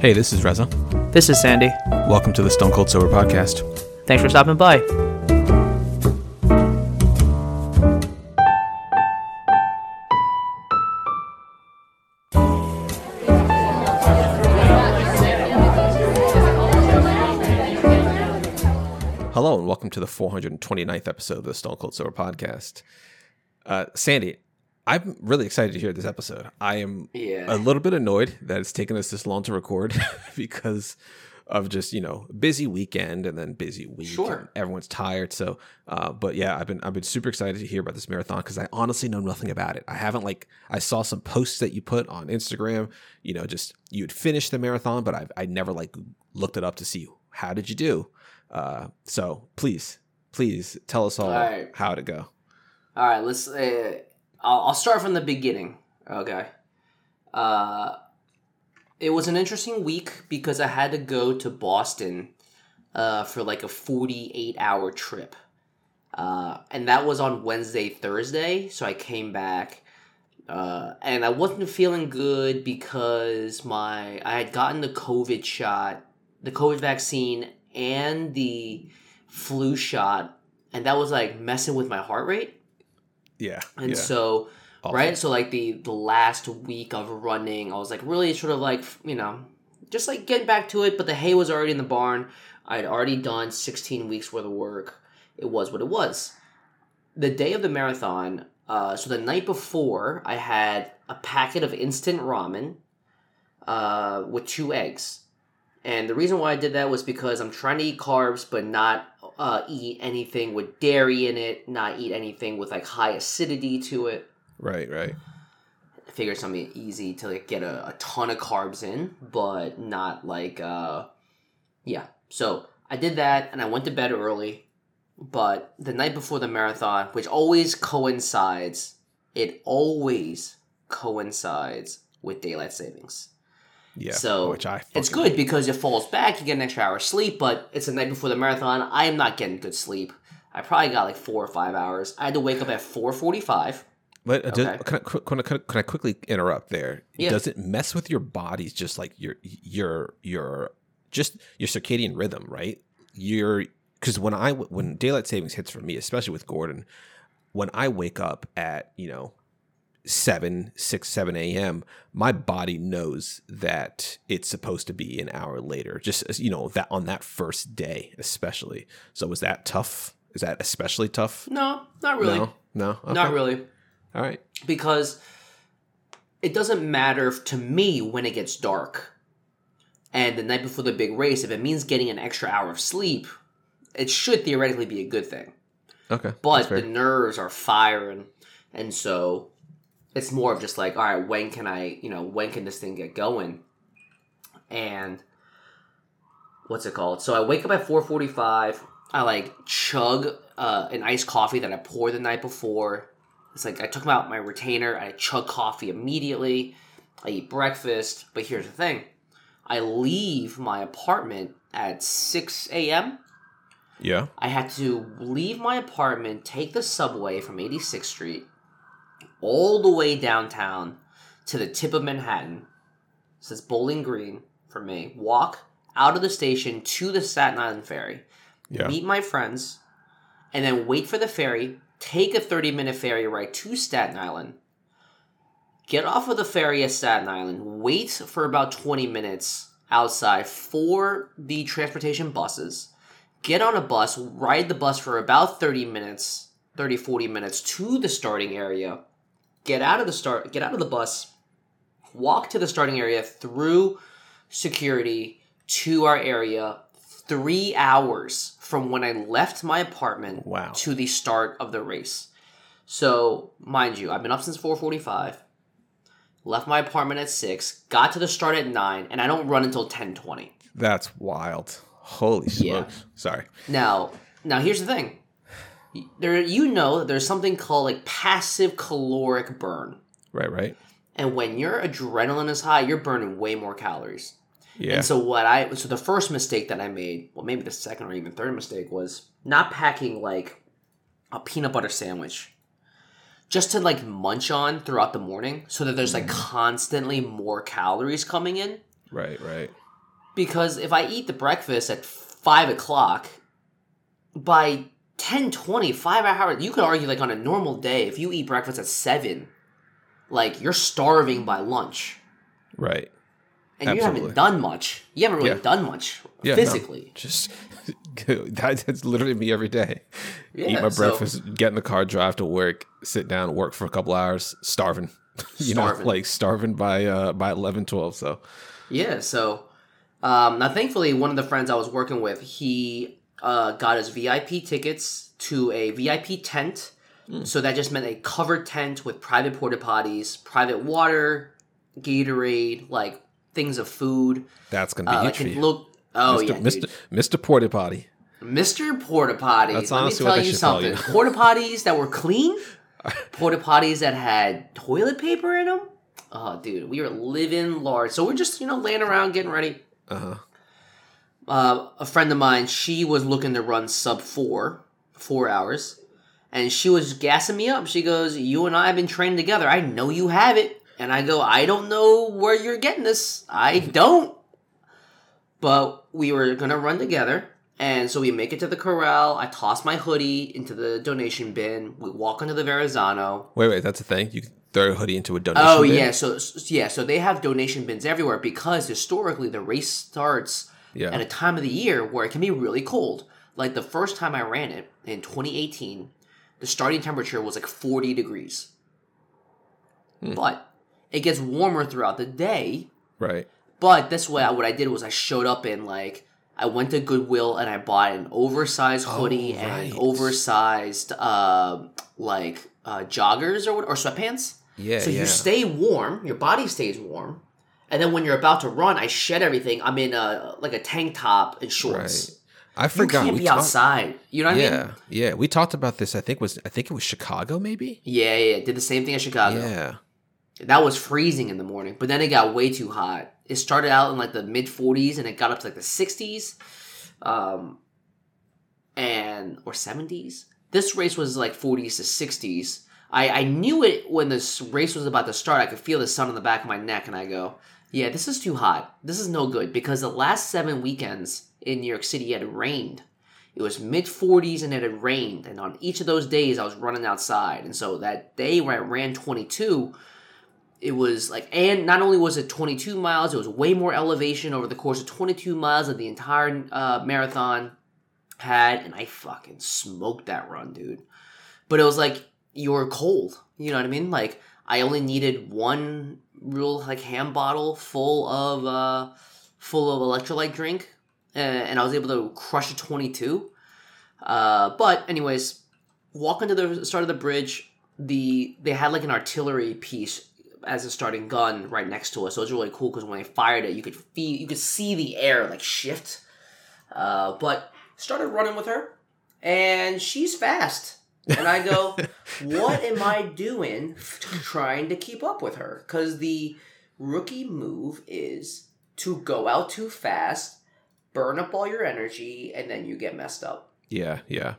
Hey, this is Reza. This is Sandy. Welcome to the Stone Cold Sober Podcast. Thanks for stopping by. Hello, and welcome to the 429th episode of the Stone Cold Sober Podcast. Uh, Sandy, I'm really excited to hear this episode. I am Yeah. a little bit annoyed that it's taken us this long to record because of just you know busy weekend and then busy week. Sure. and everyone's tired. So, uh, but yeah, I've been I've been super excited to hear about this marathon because I honestly know nothing about it. I haven't like I saw some posts that you put on Instagram. You know, just you'd finish the marathon, but I I never like looked it up to see how did you do. Uh, so please, please tell us all All right. how to go. All right, let's. Uh, I'll, I'll start from the beginning. Okay. Uh, it was an interesting week because I had to go to Boston uh, for like a 48 hour trip. Uh, and that was on Wednesday, Thursday. So I came back. Uh, and I wasn't feeling good because my I had gotten the COVID shot, the COVID vaccine, and the flu shot, and that was like messing with my heart rate. Yeah, And yeah. so, Awful. right, so like the the last week of running, I was like really sort of like you know, just like getting back to it. But the hay was already in the barn. I had already done sixteen weeks worth of work. It was what it was. The day of the marathon, uh, so the night before, I had a packet of instant ramen uh, with two eggs. And the reason why I did that was because I'm trying to eat carbs, but not uh, eat anything with dairy in it, not eat anything with like high acidity to it. right, right. I figured something easy to like get a, a ton of carbs in, but not like uh yeah. So I did that and I went to bed early. But the night before the marathon, which always coincides, it always coincides with daylight savings. Yeah. So which I it's good because it falls back. You get an extra hour of sleep, but it's the night before the marathon. I am not getting good sleep. I probably got like four or five hours. I had to wake up at four forty-five. But Okay. can, I, can, I, can I- can I quickly interrupt there? Yeah. Does it mess with your body's just like your your your just your circadian rhythm, right? Your because when I when daylight savings hits for me, especially with Gordon, when I wake up at you know seven six seven a.m., my body knows that it's supposed to be an hour later. Just as, you know that on that first day, especially. So was that tough? Is that especially tough? No, not really. No, no, Not really. All right. because it doesn't matter to me when it gets dark. And the night before the big race, if it means getting an extra hour of sleep, it should theoretically be a good thing. Okay. But the nerves are firing, and so it's more of just like, all right, when can I, you know, when can this thing get going? And what's it called? So I wake up at four forty-five. I like chug uh, an iced coffee that I poured the night before. It's like I took out my retainer. I chug coffee immediately. I eat breakfast. But here's the thing: I leave my apartment at six a.m. yeah. I had to leave my apartment, take the subway from 86th Street all the way downtown to the tip of Manhattan. This is Bowling Green for me. Walk out of the station to the Staten Island ferry, Yeah. meet my friends, and then wait for the ferry, take a 30 minute ferry ride to Staten Island, get off of the ferry at Staten Island, wait for about 20 minutes outside for the transportation buses get on a bus, ride the bus for about 30 minutes, 30 40 minutes to the starting area. Get out of the start get out of the bus, walk to the starting area through security to our area 3 hours from when I left my apartment Wow. to the start of the race. So, mind you, I've been up since 4:45. Left my apartment at 6, got to the start at 9, and I don't run until 10:20. That's wild. Holy smokes. Yeah. Sorry. Now, now here's the thing. There, you know, that there's something called like passive caloric burn, Right, right. and when your adrenaline is high, you're burning way more calories. Yeah. And so what I so the first mistake that I made, well, maybe the second or even third mistake was not packing like a peanut butter sandwich, just to like munch on throughout the morning, so that there's like mm. constantly more calories coming in. right, right. because if I eat the breakfast at five o'clock, by 10, 20, five hours, you could argue like on a normal day, if you eat breakfast at seven, like you're starving by lunch. Right. And you haven't done much. You haven't really Yeah. done much Yeah. no, physically. just that, that's literally me every day. Yeah, Eat my so- breakfast, get in the car, drive to work, sit down, work for a couple hours, starving. you Starving. know, like starving by uh by 11, 12. So Yeah, so um, now thankfully one of the friends I was working with, he uh, got us VIP tickets to a VIP tent. So that just meant a covered tent with private porta potties, private water, Gatorade, like things of food. that's gonna be Uh, huge like for you. look oh Mr. yeah, Mr. dude. Mr. Porta Potty. Mr. Porta. That's Let me tell you something. you. Porta potties that were clean, porta potties that had toilet paper in them. Oh, dude, we were living large. So we're just you know laying around getting ready. Uh-huh. Uh, a friend of mine, she was looking to run sub four, four hours, and she was gassing me up. She goes, "You and I have been training together. I know you have it." And I go, "I don't know where you're getting this. I don't." But we were gonna run together, and so we make it to the corral. I toss my hoodie into the donation bin. We walk into the Verrazano. Wait, wait, that's a thing. You throw a hoodie into a donation. Bin. Oh bin? yeah, so- yeah, so they have donation bins everywhere because historically the race starts Yeah. at a time of the year where it can be really cold. Like the first time I ran it in 2018, the starting temperature was like 40 degrees. Hmm. But it gets warmer throughout the day. Right. But this way, what I did was I showed up in like I went to Goodwill and I bought an oversized hoodie Oh, right. and oversized uh, like uh, joggers or or sweatpants. Yeah, So yeah. you stay warm, your body stays warm, and then when you're about to run, I shed everything. I'm in a like a tank top and shorts. Right. I You forgot. can't we be talked- outside. You know what I yeah, mean? yeah. We talked about this. I think was I think it was Chicago, maybe. Yeah, yeah. yeah. Did the same thing in Chicago. Yeah. That was freezing in the morning, but then it got way too hot. It started out in like the mid 40s and it got up to like the 60s, um, and or 70s. This race was like 40s to 60s. I, I knew it when this race was about to start. I could feel the sun on the back of my neck, and I go, "Yeah, this is too hot. This is no good." Because the last seven weekends in New York City it had rained. It was mid 40s and it had rained, and on each of those days I was running outside. And so that day where I ran 22, it was like and not only was it 22 miles it was way more elevation over the course of 22 miles that the entire uh, marathon had and i fucking smoked that run dude but it was like you were cold you know what i mean like i only needed one real like ham bottle full of uh full of electrolyte drink uh, and i was able to crush a 22 uh but anyways walking to the start of the bridge the they had like an artillery piece as a starting gun right next to us. So it was really cool because when they fired it, you could feel, you could see the air like shift. Uh, but started running with her, and she's fast. And I go, what am I doing trying to keep up with her? Because the rookie move is to go out too fast, burn up all your energy, and then you get messed up. Yeah, yeah.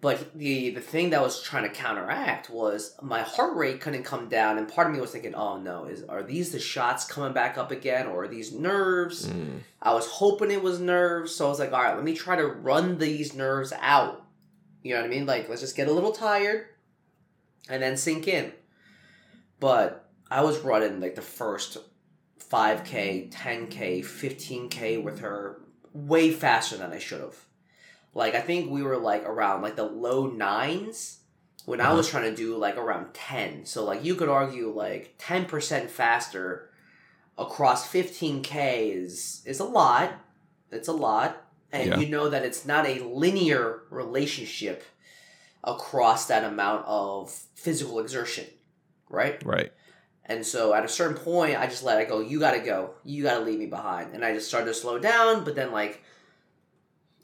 But the the thing that was trying to counteract was my heart rate couldn't come down, and part of me was thinking, "Oh no, is are these the shots coming back up again, or are these nerves?" Mm. I was hoping it was nerves, so I was like, "All right, let me try to run these nerves out." You know what I mean? Like, let's just get a little tired, and then sink in. But I was running like the first five k, ten k, fifteen k with her way faster than I should have. Like I think we were like around like the low nines when I uh-huh. was trying to do like around ten. So like you could argue like ten percent faster across fifteen k is is a lot. It's a lot, and Yeah. you know that it's not a linear relationship across that amount of physical exertion, right? Right. And so at a certain point, I just let it go. You gotta go. You gotta leave me behind. And I just started to slow down. But then, like,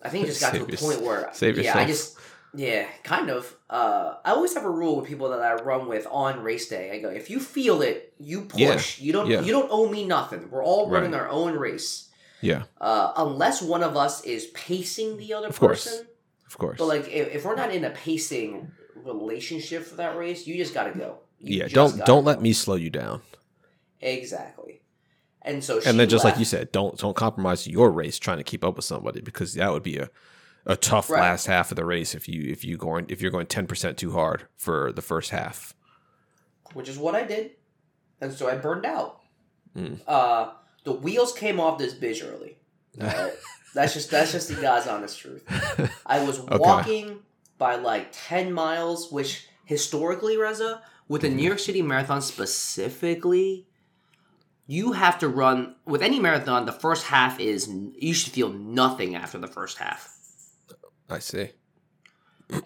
I think it just got to a yours- point where, save yeah, I just, yeah, kind of. Uh, I always have a rule with people that I run with on race day. I go, if you feel it, you push. You don't. yeah. You don't owe me nothing. We're all running Right. our own race. Yeah. Uh, unless one of us is pacing the other Of course. person. Of course. But like, if, if we're not in a pacing relationship for that race, you just gotta go. You yeah. Don't don't go. let me slow you down. Exactly. And so and then just like you said, don't don't compromise your race trying to keep up with somebody because that would be a, a tough Right. last half of the race if you if you going if you're going ten percent too hard for the first half. which is what I did, and so I burned out. Mm. Uh, the wheels came off this bitch early. That's just that's just the God's honest truth. I was Okay. walking by like ten miles, which historically, Reza, with the mhm. New York City Marathon specifically, you have to run with any marathon. The first half is you should feel nothing after the first half. I see.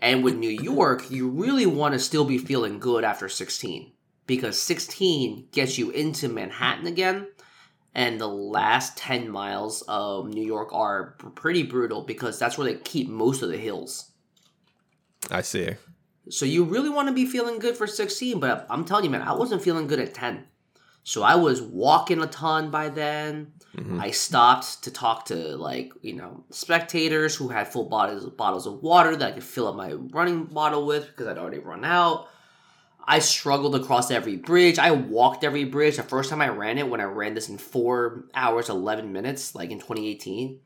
And with New York, you really want to still be feeling good after 16 because 16 gets you into Manhattan again. And the last 10 miles of New York are pretty brutal because that's where they keep most of the hills. I see. So you really want to be feeling good for 16, but I'm telling you, man, I wasn't feeling good at 10. So I was walking a ton by then. Mhm. I stopped to talk to like you know spectators who had full bottles bottles of water that I could fill up my running bottle with because I'd already run out. I struggled across every bridge. I walked every bridge. The first time I ran it, when I ran this in four hours eleven minutes, like in 2018,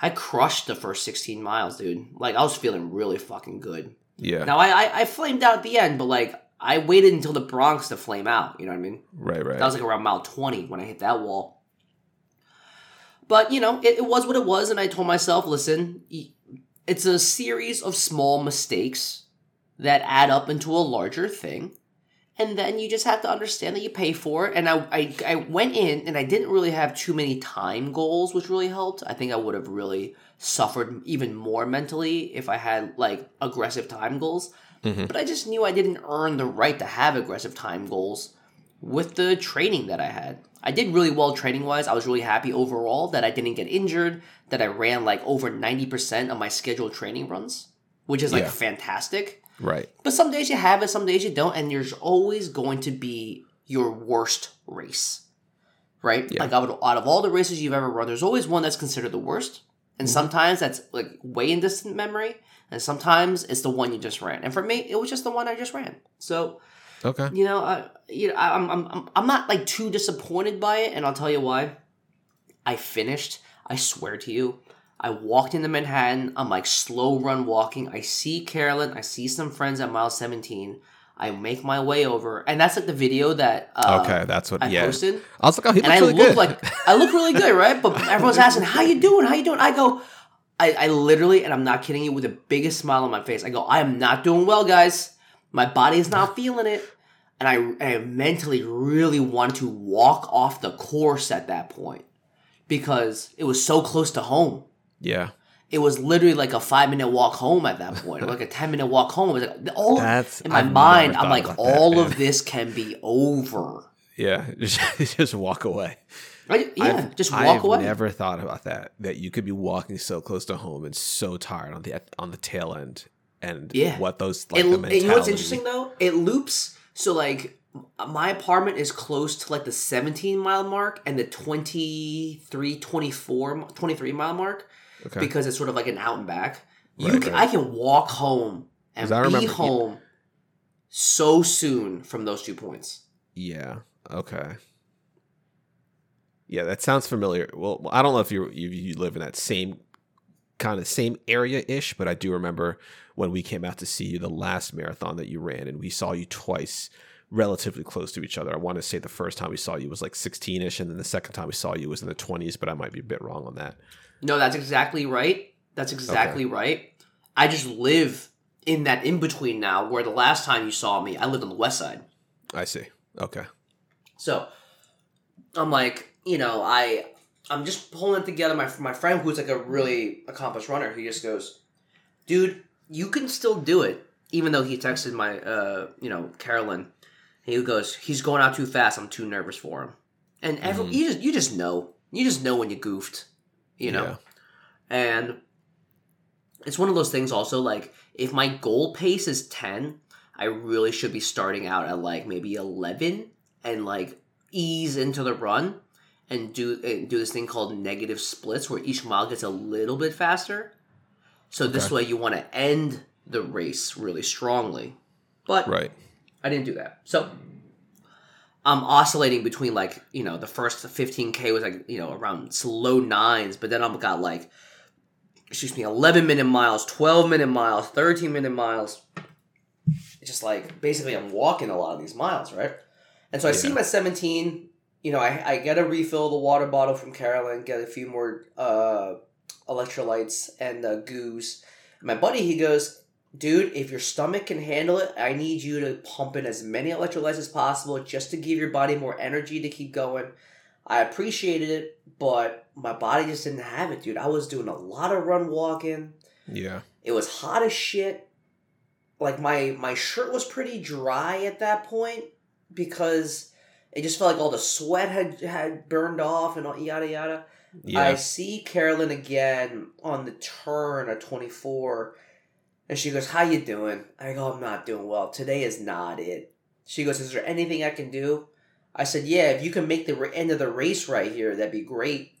I crushed the first 16 miles, dude. Like I was feeling really fucking good. Yeah. Now I, I I flamed out at the end, but like I waited until the Bronx to flame out. You know what I mean? right. Right. That was like around mile 20 when I hit that wall. But, you know, it, it was what it was, and I told myself, listen, it's a series of small mistakes that add up into a larger thing. And then you just have to understand that you pay for it. And I, I, I went in and I didn't really have too many time goals, which really helped. I think I would have really suffered even more mentally if I had like aggressive time goals. Mhm. But I just knew I didn't earn the right to have aggressive time goals with the training that I had. I did really well training wise. I was really happy overall that I didn't get injured, that I ran like over 90% of my scheduled training runs, which is like Yeah. fantastic. Right. But some days you have it, some days you don't, and there's always going to be your worst race, right? Yeah. Like out of, out of all the races you've ever run, there's always one that's considered the worst, and Mm-hmm. sometimes that's like way in distant memory, and sometimes it's the one you just ran. And for me, it was just the one I just ran. So Okay. you know, I, you know, I- I'm, I'm, I'm, I'm not like too disappointed by it, and I'll tell you why. I finished. I swear to you, I walked into Manhattan. I'm like slow run walking. I see Carolyn. I see some friends at mile 17. I make my way over, and that's like the video that uh, okay. That's what. I yeah. posted. I was like, oh, he And looks I look good. like I look really good, right? But everyone's asking, "How you doing? How you doing?" I go, I, I literally, and I'm not kidding you, with the biggest smile on my face. I go, "I am not doing well, guys. My body is not feeling it." And I, I mentally really wanted to walk off the course at that point because it was so close to home. Yeah. It was literally like a five minute walk home at that point, or like a ten minute walk home. It was like all That's in my I've mind. I'm like, about that, all of this can be over. Yeah. Just, just walk away. Right? Yeah, I've- just walk away. I've away. never thought about that. That you could be walking so close to home and so tired on the on the tail end, and Yeah. what those like it, the mentality. you know what's interesting though? It loops. So like my apartment is close to like the 17 mile mark and the 23, 24, 23 mile mark Okay. because it's sort of like an out and back. You Right, can, right. I can walk home and be remember- home so soon from those two points. Yeah. Okay. Yeah, that sounds familiar. Well, I don't know if you you, you live in that same kind of same area ish, but I do remember when we came out to see you the last marathon that you ran, and we saw you twice, relatively close to each other. I want to say the first time we saw you was like 16 ish, and then the second time we saw you was in the 20s, but I might be a bit wrong on that. No, that's exactly right. That's exactly right. I just live in that in between now where the last time you saw me, I lived on the west side. I see. Okay. So I'm like, you know, I I'm just pulling it together. My my friend who's like a really accomplished runner, he just goes, "Dude, you can still do it." Even though he texted my, uh, you know, Carolyn, he goes, "He's going out too fast. I'm too nervous for him." And every, Mhm. you just you just know, you just know when you goofed, you know. Yeah. And it's one of those things. Also, like if my goal pace is ten, I really should be starting out at like maybe eleven and like ease into the run and do and do this thing called negative splits where each mile gets a little bit faster. So this Okay. way you want to end the race really strongly. But Right. I didn't do that. So I'm oscillating between like you know the first 15k was like you know around slow nines, but then I've got like excuse me 11 minute miles, 12 minute miles, 13 minute miles. It's just like basically I'm walking a lot of these miles, right? And so I see Yeah. my 17. You know, I, I get a refill the water bottle from Carolyn, get a few more uh, electrolytes and uh, goos. My buddy, he goes, dude, if your stomach can handle it, I need you to pump in as many electrolytes as possible just to give your body more energy to keep going. I appreciated it, but my body just didn't have it, dude. I was doing a lot of run walking. Yeah. It was hot as shit. Like my my shirt was pretty dry at that point because it just felt like all the sweat had had burned off and all, yada yada. I see Carolyn again on the turn at 24, and she goes, "How you doing?" I go, "I'm not doing well. Today is not it." She goes, "Is there anything I can do?" I said, "Yeah, if you can make the end of the race right here, that'd be great."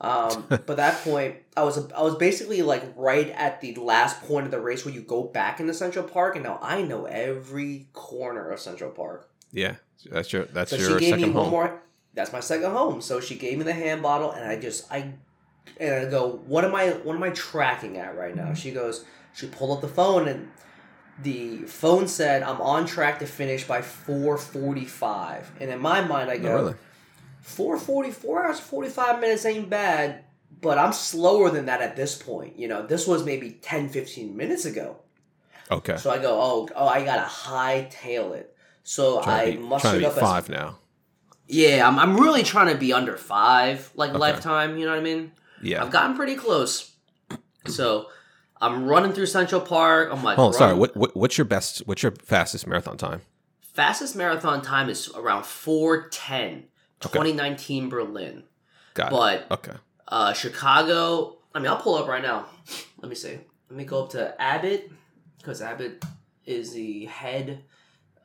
Um, but that point, I was I was basically like right at the last point of the race where you go back into Central Park, and now I know every corner of Central Park. Yeah. That's your that's So your she gave me second one home. more. That's my second home. So she gave me the hand bottle, and I just I and I go, what am I what am I tracking at right now? She goes, she pulled up the phone, and the phone said I'm on track to finish by four forty five. And in my mind, I Oh, go, really? four forty four hours forty five minutes ain't bad. But I'm slower than that at this point. You know, this was maybe 10, 15 minutes ago. Okay. So I go, oh, oh, I gotta hightail it. So I Trying to be, trying to mustered up as five now. yeah, I'm, I'm really trying to be under five, like Okay. lifetime. You know what I mean? Yeah. I've gotten pretty close. So I'm running through Central Park. I'm like, Oh, sorry. What, what what's your best? What's your fastest marathon time? fastest marathon time is around 410, Okay. 2019 Berlin. Got But it. Okay. uh, Chicago, I mean, I'll pull up right now. Let me see. Let me go up to Abbott because Abbott is the head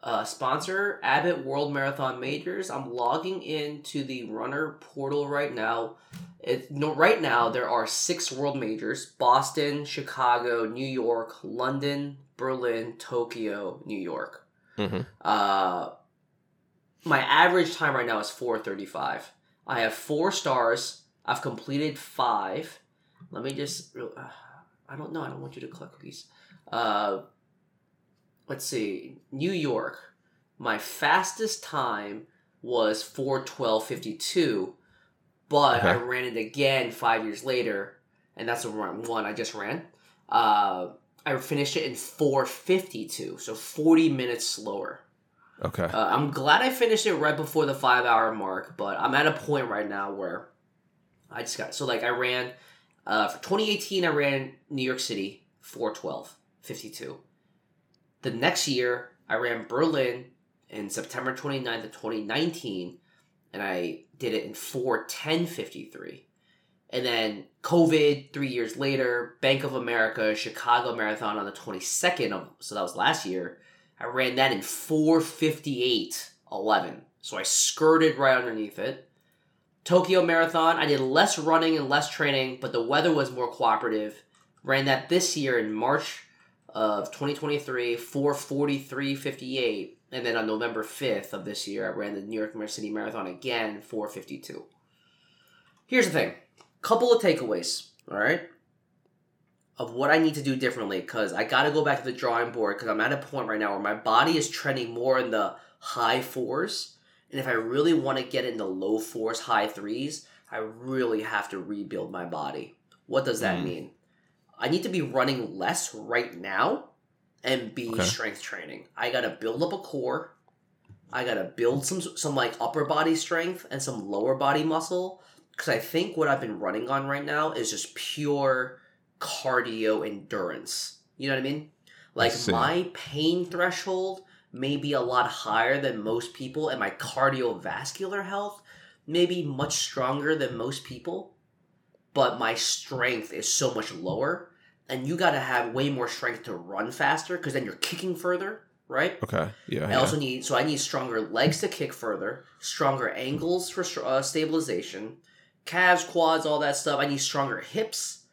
uh, sponsor. Abbott World Marathon Majors. I'm logging into the runner portal right now. It, no, right now there are six world majors: Boston, Chicago, New York, London, Berlin, Tokyo, New York. hmm Uh, my average time right now is 435. I have four stars. I've completed five. Let me just. Uh, I don't know. I don't want you to collect cookies. Uh, let's see. New York. My fastest time was 412.52, but I ran it again five years later, and that's the one I just ran. Uh, I finished it in 452, so 40 minutes slower. Okay. Uh, I'm glad I finished it right before the five hour mark, but I'm at a point right now where I just got so like I ran uh, for 2018. I ran New York City 412 52. The next year I ran Berlin in September 29th of 2019, and I did it in 410 53. And then COVID three years later, Bank of America Chicago Marathon on the 22nd of so that was last year. I ran that in 458.11. So I skirted right underneath it. Tokyo Marathon, I did less running and less training, but the weather was more cooperative. Ran that this year in March of 2023, 443.58. And then on November 5th of this year, I ran the New York City Marathon again, 452. Here's the thing couple of takeaways, all right? of what I need to do differently because I got to go back to the drawing board because I'm at a point right now where my body is trending more in the high fours. And if I really want to get in the low fours, high threes, I really have to rebuild my body. What does that Mm. mean? I need to be running less right now and be Okay. strength training. I got to build up a core. I got to build some some like upper body strength and some lower body muscle because I think what I've been running on right now is just pure cardio endurance. You know what I mean? Like see. my pain threshold may be a lot higher than most people, and my cardiovascular health may be much stronger than most people, but my strength is so much lower. And you got to have way more strength to run faster because then you're kicking further, right? Okay. Yeah. I yeah. also need so I need stronger legs to kick further, stronger angles for uh, stabilization, calves, quads, all that stuff. I need stronger hips,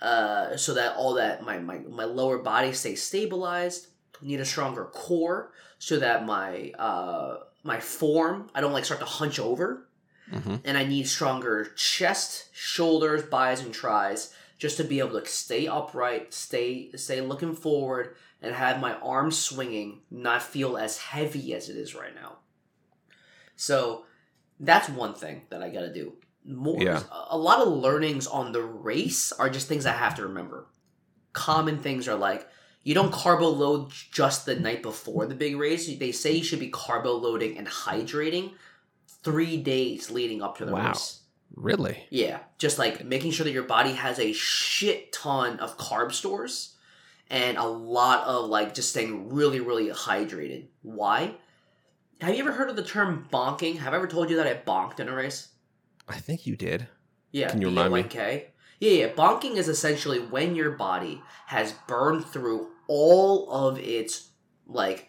uh, so that all that my, my my lower body stays stabilized. I need a stronger core so that my uh my form. I don't like start to hunch over, Mhm. and I need stronger chest, shoulders, biceps, and tries just to be able to stay upright, stay stay looking forward, and have my arms swinging, not feel as heavy as it is right now. So that's one thing that I got to do. More, Yeah. a lot of learnings on the race are just things I have to remember. Common things are like you don't carbo load just the night before the big race. They say you should be carbo loading and hydrating three days leading up to the Wow. race. Really? Yeah, just like making sure that your body has a shit ton of carb stores and a lot of like just staying really, really hydrated. Why? Have you ever heard of the term bonking? Have I ever told you that I bonked in a race? I think you did. Yeah. Can you remind me? B-O-N-K. Yeah, yeah. Bonking is essentially when your body has burned through all of its like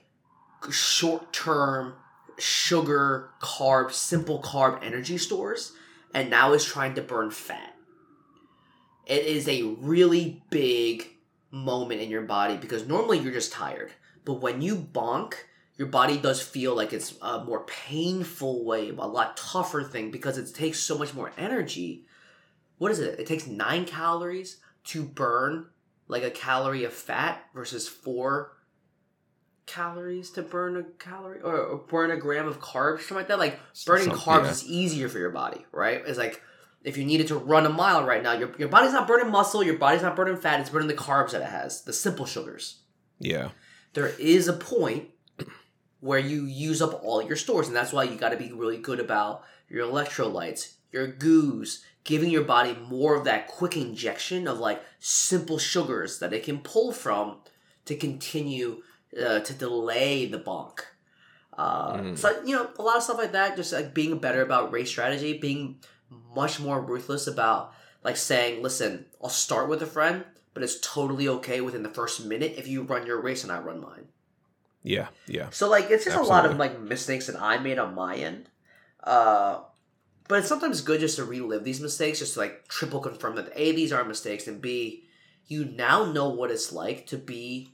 short term sugar, carb, simple carb energy stores, and now is trying to burn fat. It is a really big moment in your body because normally you're just tired. But when you bonk, your body does feel like it's a more painful way, a lot tougher thing because it takes so much more energy. What is it? It takes nine calories to burn like a calorie of fat versus four calories to burn a calorie or, burn a gram of carbs, something like that. Like burning Some- carbs yeah. is easier for your body, right? It's like if you needed to run a mile right now, your, your body's not burning muscle, your body's not burning fat, it's burning the carbs that it has, the simple sugars Yeah. there is a point where you use up all your stores, and that's why you got to be really good about your electrolytes, your goos, giving your body more of that quick injection of like simple sugars that it can pull from to continue uh, to delay the bonk. Uh, Mm. So you know a lot of stuff like that. Just like being better about race strategy, being much more ruthless about like saying, "Listen, I'll start with a friend, but it's totally okay within the first minute if you run your race and I run mine." Yeah. Yeah. So like it's just a lot of like mistakes that I made on my end. Uh but it's sometimes good just to relive these mistakes, just to like triple confirm that A, these are mistakes, and B, you now know what it's like to be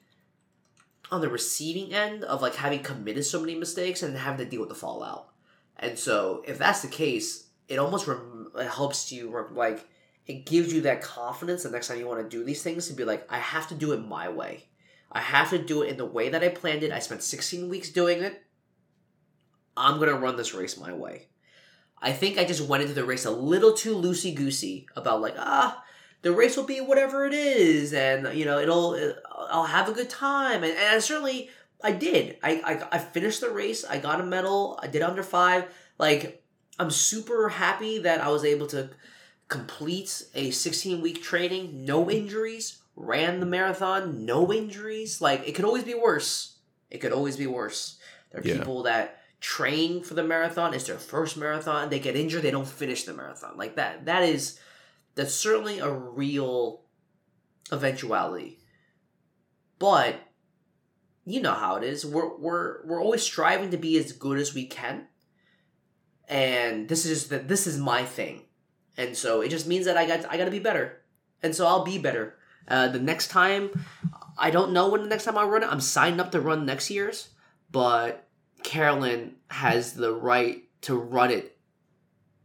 on the receiving end of like having committed so many mistakes and having to deal with the fallout. And so if that's the case, it almost rem- it helps you rem- like it gives you that confidence the next time you want to do these things to be like, I have to do it my way. I have to do it in the way that I planned it. I spent 16 weeks doing it. I'm going to run this race my way. I think I just went into the race a little too loosey goosey about, like, ah, the race will be whatever it is, and, you know, it'll, I'll have a good time. And, and I certainly, I did. I, I, I finished the race. I got a medal. I did under five. Like, I'm super happy that I was able to complete a 16 week training, no mm-hmm. injuries, ran the marathon, no injuries. Like it could always be worse. It could always be worse. There are Yeah. people that train for the marathon, it's their first marathon, they get injured, they don't finish the marathon. Like that that is that's certainly a real eventuality. But you know how it is. We're we're we're always striving to be as good as we can. And this is that this is my thing. And so it just means that I got I got to be better. And so I'll be better. Uh, the next time, I don't know when the next time I run it. I'm signed up to run next year's, but Carolyn has the right to run it,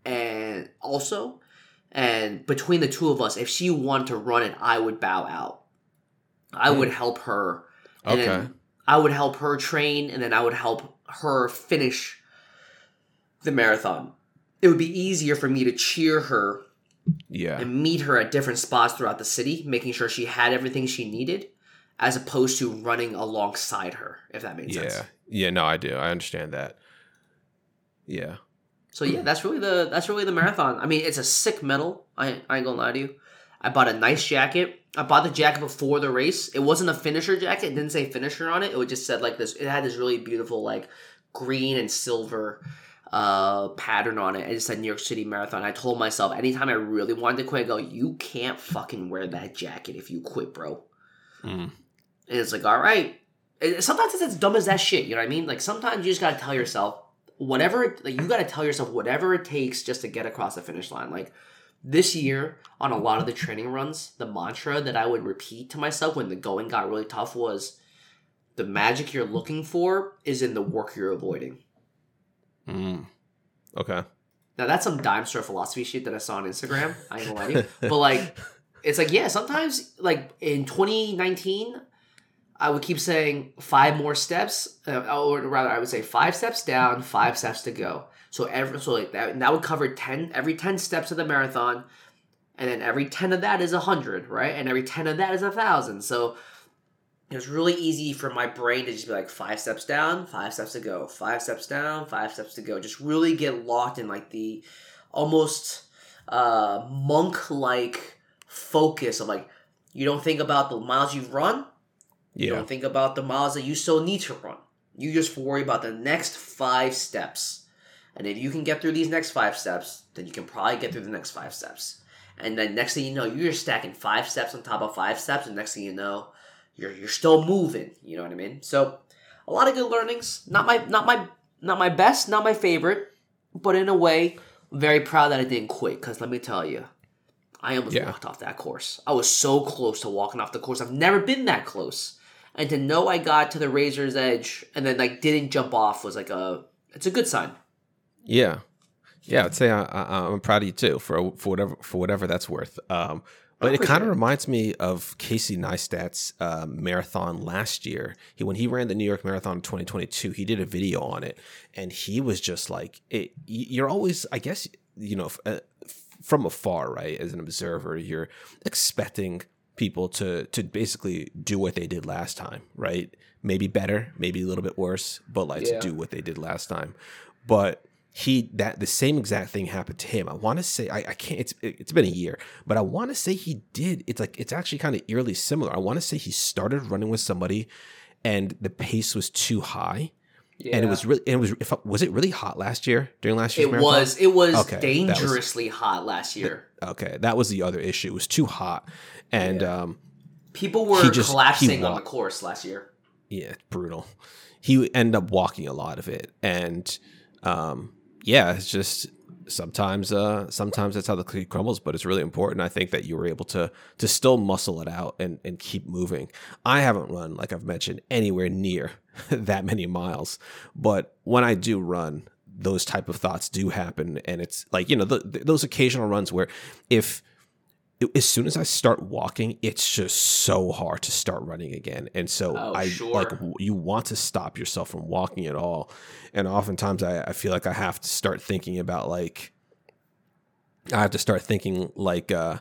and also, and between the two of us, if she wanted to run it, I would bow out. I would hmm. help her. And Okay. I would help her train, and then I would help her finish the marathon. It would be easier for me to cheer her Yeah. and meet her at different spots throughout the city, making sure she had everything she needed, as opposed to running alongside her, if that makes Yeah. sense. Yeah. No, I do. I understand that. Yeah. So yeah, that's really the that's really the marathon. I mean, it's a sick medal. I, I ain't gonna lie to you. I bought a nice jacket. I bought the jacket before the race. It wasn't a finisher jacket. It didn't say finisher on it. It would just said like this. It had this really beautiful like green and silver uh pattern on it. It just said New York City Marathon. I told myself anytime I really wanted to quit, I go, you can't fucking wear that jacket if you quit, bro. Mm. And it's like, all right. Sometimes it's as dumb as that shit. You know what I mean? Like sometimes you just gotta tell yourself whatever. Like you gotta tell yourself whatever it takes just to get across the finish line. Like this year on a lot of the training runs, the mantra that I would repeat to myself when the going got really tough was, "The magic you're looking for is in the work you're avoiding." Mm. Okay. Now that's some dime store philosophy shit that I saw on Instagram. I ain't gonna lie to you. But like it's like, yeah, sometimes like in 2019, I would keep saying five more steps, uh, or rather, I would say five steps down, five steps to go. So every so like that that would cover ten every ten steps of the marathon, and then every ten of that is a hundred, right? And every ten of that is a thousand. So it was really easy for my brain to just be like five steps down, five steps to go, five steps down, five steps to go. Just really get locked in like the almost uh, monk like focus of like you don't think about the miles you've run, you Yeah. don't think about the miles that you still need to run. You just worry about the next five steps. And if you can get through these next five steps, then you can probably get through the next five steps. And then next thing you know, you're stacking five steps on top of five steps, and next thing you know, you're you're still moving. You know what I mean? So a lot of good learnings. Not my not my not my best, not my favorite, but in a way, very proud that I didn't quit. Because let me tell you, I almost Yeah. walked off that course. I was so close to walking off the course. I've never been that close, and to know I got to the razor's edge and then like didn't jump off was like a it's a good sign. Yeah, yeah. I'd say I, I, I'm proud of you too for for whatever for whatever that's worth. Um, but it kind of reminds me of Casey Neistat's uh, marathon last year. He when he ran the New York Marathon in 2022, he did a video on it, and he was just like, it, "You're always, I guess, you know, f- uh, from afar, right? As an observer, you're expecting." People to to basically do what they did last time right maybe better maybe a little bit worse but like Yeah. to do what they did last time but he that the same exact thing happened to him. I want to say I, I can't. It's it's been a year, but I want to say he did. It's like it's actually kind of eerily similar. I want to say he started running with somebody, and the pace was too high, Yeah. and it was really. And it was if, was it really hot last year during last year's It marathon? was it was Okay, that was- dangerously hot last year. okay. That was the other issue. It was too hot, and Yeah. um, People were just- collapsing on the course last year. yeah, brutal. He ended up walking a lot of it, and um, yeah, it's just sometimes uh, sometimes that's how the cookie crumbles. But it's really important. I think that you were able to to still muscle it out and and keep moving. I haven't run like I've mentioned anywhere near that many miles, but when I do run. Those type of thoughts do happen, and it's like you know the, those occasional runs where, if as soon as I start walking, it's just so hard to start running again. And so Oh, I sure. like you want to stop yourself from walking at all. And oftentimes I, I feel like I have to start thinking about like I have to start thinking like uh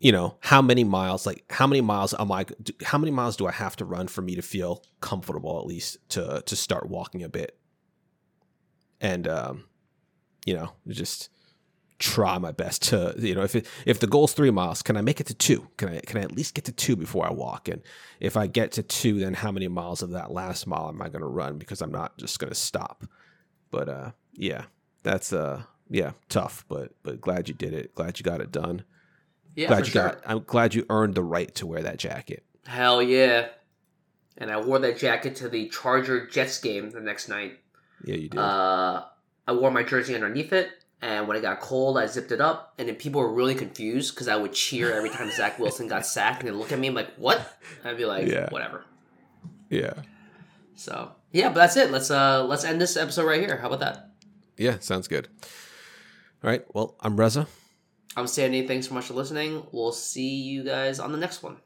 you know, how many miles like how many miles am I how many miles do I have to run for me to feel comfortable at least to to start walking a bit? And um you know, just try my best to you know if it, if the goal's three miles can i make it to two? Can i can i at least get to two before i walk? And if i get to two then how many miles of that last mile am i going to run? Because i'm not just going to stop. But uh yeah that's uh yeah tough but but glad you did it. Glad you got it done. Yeah, glad you sure. got i'm glad you earned the right to wear that jacket. Hell yeah. And I wore that jacket to the Charger Jets game the next night. yeah you did. Uh, I wore my jersey underneath it, and when it got cold, I zipped it up. And then people were really confused because I would cheer every time Zach Wilson got sacked, and they'd look at me and like, "What?" I'd be like, Yeah. "Whatever." yeah So yeah, but that's it. Let's uh let's end this episode right here. How about that? yeah sounds good all right well i'm reza I'm Sandy. Thanks so much for listening. We'll see you guys on the next one.